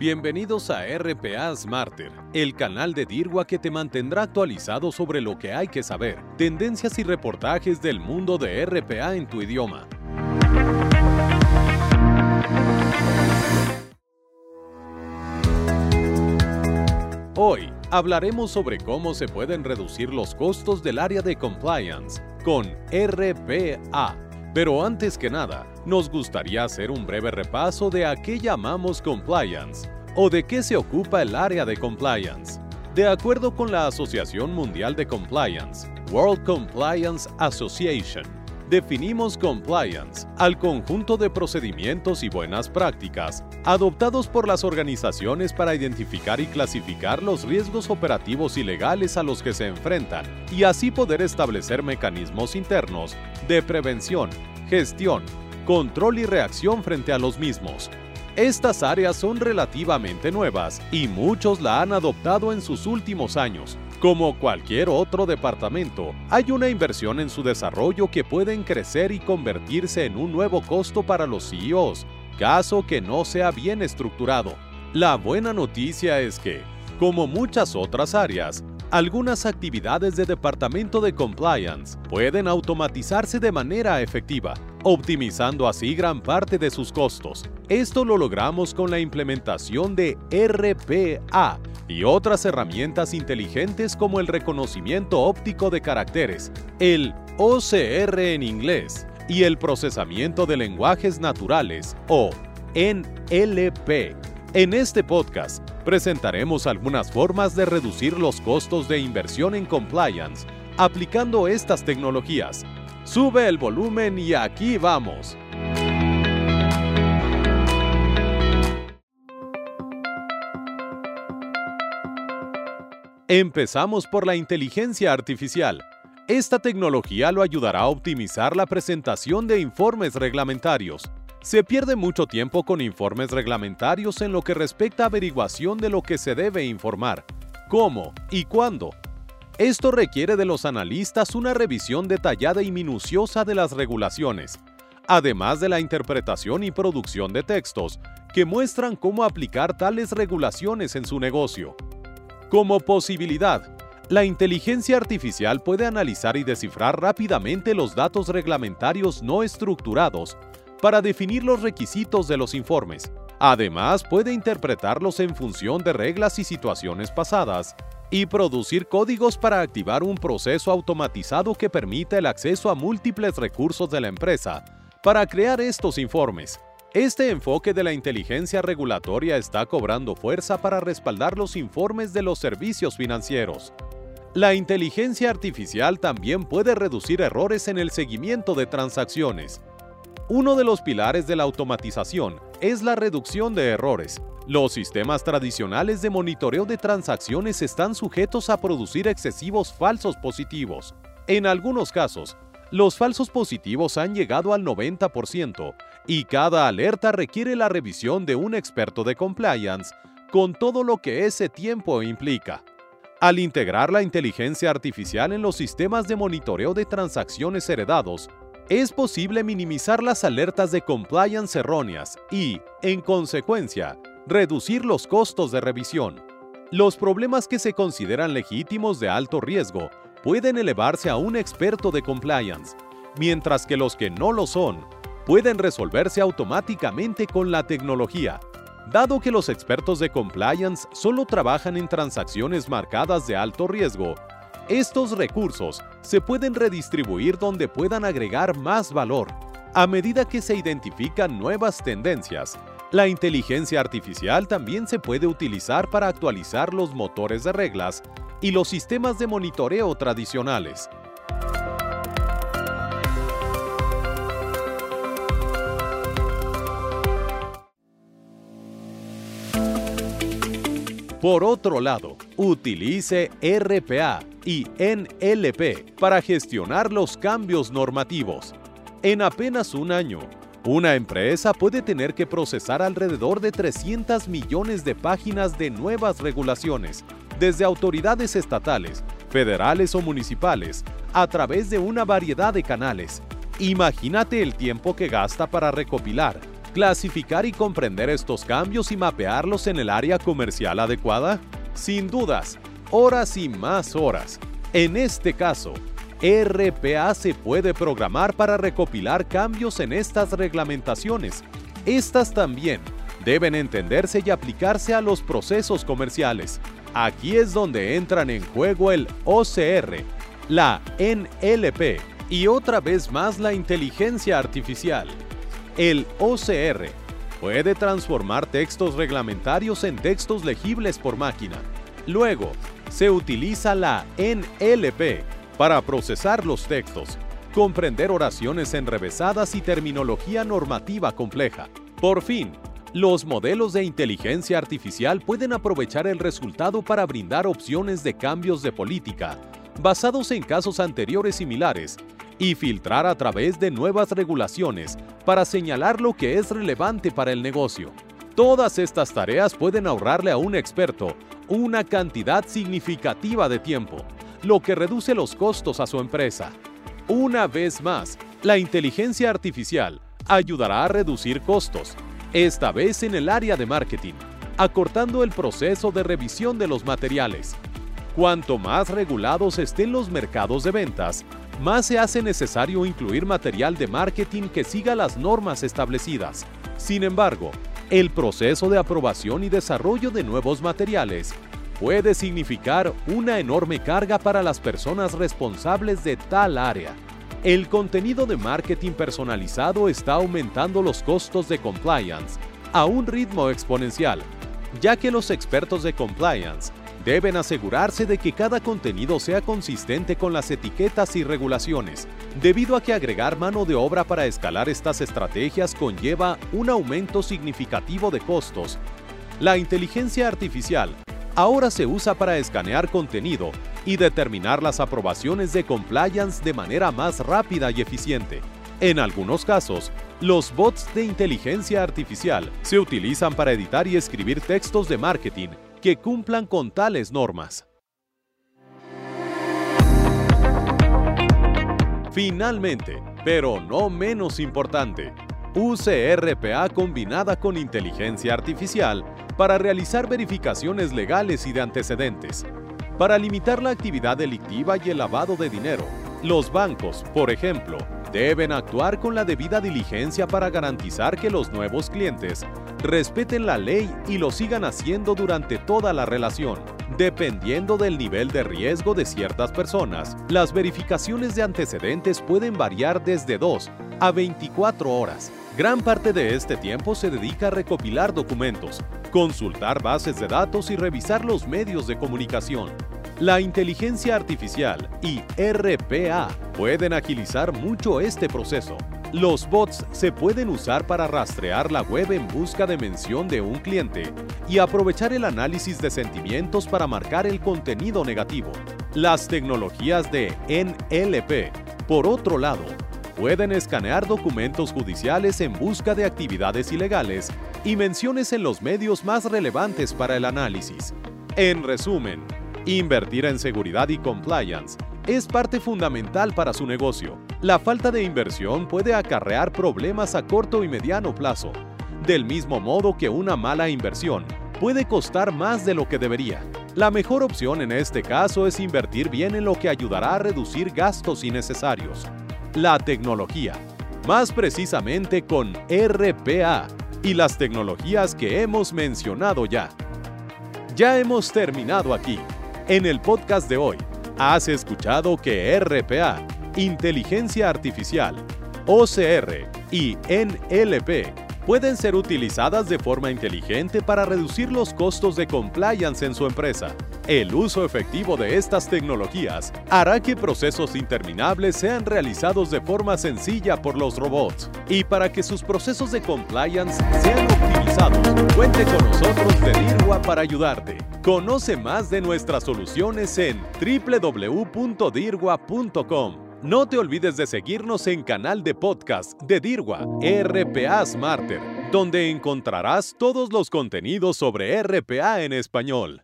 Bienvenidos a RPA Smarter, el canal de DIRWA que te mantendrá actualizado sobre lo que hay que saber, tendencias y reportajes del mundo de RPA en tu idioma. Hoy hablaremos sobre cómo se pueden reducir los costos del área de compliance con RPA. Pero antes que nada, nos gustaría hacer un breve repaso de a qué llamamos compliance o de qué se ocupa el área de compliance. De acuerdo con la Asociación Mundial de Compliance, World Compliance Association, definimos compliance al conjunto de procedimientos y buenas prácticas adoptados por las organizaciones para identificar y clasificar los riesgos operativos y legales a los que se enfrentan y así poder establecer mecanismos internos de prevención, gestión, control y reacción frente a los mismos. Estas áreas son relativamente nuevas y muchos la han adoptado en sus últimos años, como cualquier otro departamento, hay una inversión en su desarrollo que pueden crecer y convertirse en un nuevo costo para los CEOs, caso que no sea bien estructurado. La buena noticia es que, como muchas otras áreas, algunas actividades de departamento de compliance pueden automatizarse de manera efectiva, optimizando así gran parte de sus costos. Esto lo logramos con la implementación de RPA y otras herramientas inteligentes como el reconocimiento óptico de caracteres, el OCR en inglés, y el procesamiento de lenguajes naturales o NLP. En este podcast presentaremos algunas formas de reducir los costos de inversión en compliance aplicando estas tecnologías. Sube el volumen y aquí vamos. Empezamos por la inteligencia artificial. Esta tecnología lo ayudará a optimizar la presentación de informes reglamentarios. Se pierde mucho tiempo con informes reglamentarios en lo que respecta a averiguación de lo que se debe informar, cómo y cuándo. Esto requiere de los analistas una revisión detallada y minuciosa de las regulaciones, además de la interpretación y producción de textos que muestran cómo aplicar tales regulaciones en su negocio. Como posibilidad, la inteligencia artificial puede analizar y descifrar rápidamente los datos reglamentarios no estructurados para definir los requisitos de los informes. Además, puede interpretarlos en función de reglas y situaciones pasadas y producir códigos para activar un proceso automatizado que permita el acceso a múltiples recursos de la empresa para crear estos informes. Este enfoque de la inteligencia regulatoria está cobrando fuerza para respaldar los informes de los servicios financieros. La inteligencia artificial también puede reducir errores en el seguimiento de transacciones. Uno de los pilares de la automatización es la reducción de errores. Los sistemas tradicionales de monitoreo de transacciones están sujetos a producir excesivos falsos positivos. En algunos casos, los falsos positivos han llegado al 90% y cada alerta requiere la revisión de un experto de compliance con todo lo que ese tiempo implica. Al integrar la inteligencia artificial en los sistemas de monitoreo de transacciones heredados, es posible minimizar las alertas de compliance erróneas y, en consecuencia, reducir los costos de revisión. Los problemas que se consideran legítimos de alto riesgo pueden elevarse a un experto de compliance, mientras que los que no lo son pueden resolverse automáticamente con la tecnología. Dado que los expertos de compliance solo trabajan en transacciones marcadas de alto riesgo, estos recursos se pueden redistribuir donde puedan agregar más valor. A medida que se identifican nuevas tendencias, la inteligencia artificial también se puede utilizar para actualizar los motores de reglas y los sistemas de monitoreo tradicionales. Por otro lado, utilice RPA y NLP para gestionar los cambios normativos. En apenas un año, una empresa puede tener que procesar alrededor de 300 millones de páginas de nuevas regulaciones, desde autoridades estatales, federales o municipales, a través de una variedad de canales. Imagínate el tiempo que gasta para recopilar, ¿Clasificar y comprender estos cambios y mapearlos en el área comercial adecuada? Sin dudas, horas y más horas. En este caso, RPA se puede programar para recopilar cambios en estas reglamentaciones. Estas también deben entenderse y aplicarse a los procesos comerciales. Aquí es donde entran en juego el OCR, la NLP y otra vez más la inteligencia artificial. El OCR puede transformar textos reglamentarios en textos legibles por máquina. Luego, se utiliza la NLP para procesar los textos, comprender oraciones enrevesadas y terminología normativa compleja. Por fin, los modelos de inteligencia artificial pueden aprovechar el resultado para brindar opciones de cambios de política basados en casos anteriores similares y filtrar a través de nuevas regulaciones para señalar lo que es relevante para el negocio. Todas estas tareas pueden ahorrarle a un experto una cantidad significativa de tiempo, lo que reduce los costos a su empresa. Una vez más, la inteligencia artificial ayudará a reducir costos, esta vez en el área de marketing, acortando el proceso de revisión de los materiales. Cuanto más regulados estén los mercados de ventas, más se hace necesario incluir material de marketing que siga las normas establecidas. Sin embargo, el proceso de aprobación y desarrollo de nuevos materiales puede significar una enorme carga para las personas responsables de tal área. El contenido de marketing personalizado está aumentando los costos de compliance a un ritmo exponencial, ya que los expertos de compliance deben asegurarse de que cada contenido sea consistente con las etiquetas y regulaciones, debido a que agregar mano de obra para escalar estas estrategias conlleva un aumento significativo de costos. La inteligencia artificial ahora se usa para escanear contenido y determinar las aprobaciones de compliance de manera más rápida y eficiente. En algunos casos, los bots de inteligencia artificial se utilizan para editar y escribir textos de marketing que cumplan con tales normas. Finalmente, pero no menos importante, UCRPA combinada con inteligencia artificial para realizar verificaciones legales y de antecedentes. Para limitar la actividad delictiva y el lavado de dinero, los bancos, por ejemplo, deben actuar con la debida diligencia para garantizar que los nuevos clientes respeten la ley y lo sigan haciendo durante toda la relación. Dependiendo del nivel de riesgo de ciertas personas, las verificaciones de antecedentes pueden variar desde 2 a 24 horas. Gran parte de este tiempo se dedica a recopilar documentos, consultar bases de datos y revisar los medios de comunicación. La inteligencia artificial y RPA pueden agilizar mucho este proceso. Los bots se pueden usar para rastrear la web en busca de mención de un cliente y aprovechar el análisis de sentimientos para marcar el contenido negativo. Las tecnologías de NLP, por otro lado, pueden escanear documentos judiciales en busca de actividades ilegales y menciones en los medios más relevantes para el análisis. En resumen, invertir en seguridad y compliance es parte fundamental para su negocio. La falta de inversión puede acarrear problemas a corto y mediano plazo, del mismo modo que una mala inversión puede costar más de lo que debería. La mejor opción en este caso es invertir bien en lo que ayudará a reducir gastos innecesarios. La tecnología, más precisamente con RPA y las tecnologías que hemos mencionado ya. Ya hemos terminado aquí. En el podcast de hoy, has escuchado que RPA, Inteligencia Artificial, OCR y NLP pueden ser utilizadas de forma inteligente para reducir los costos de compliance en su empresa. El uso efectivo de estas tecnologías hará que procesos interminables sean realizados de forma sencilla por los robots. Y para que sus procesos de compliance sean con nosotros de DIRWA para ayudarte. Conoce más de nuestras soluciones en www.dirwa.com. No te olvides de seguirnos en canal de podcast de DIRWA, RPA Smarter, donde encontrarás todos los contenidos sobre RPA en español.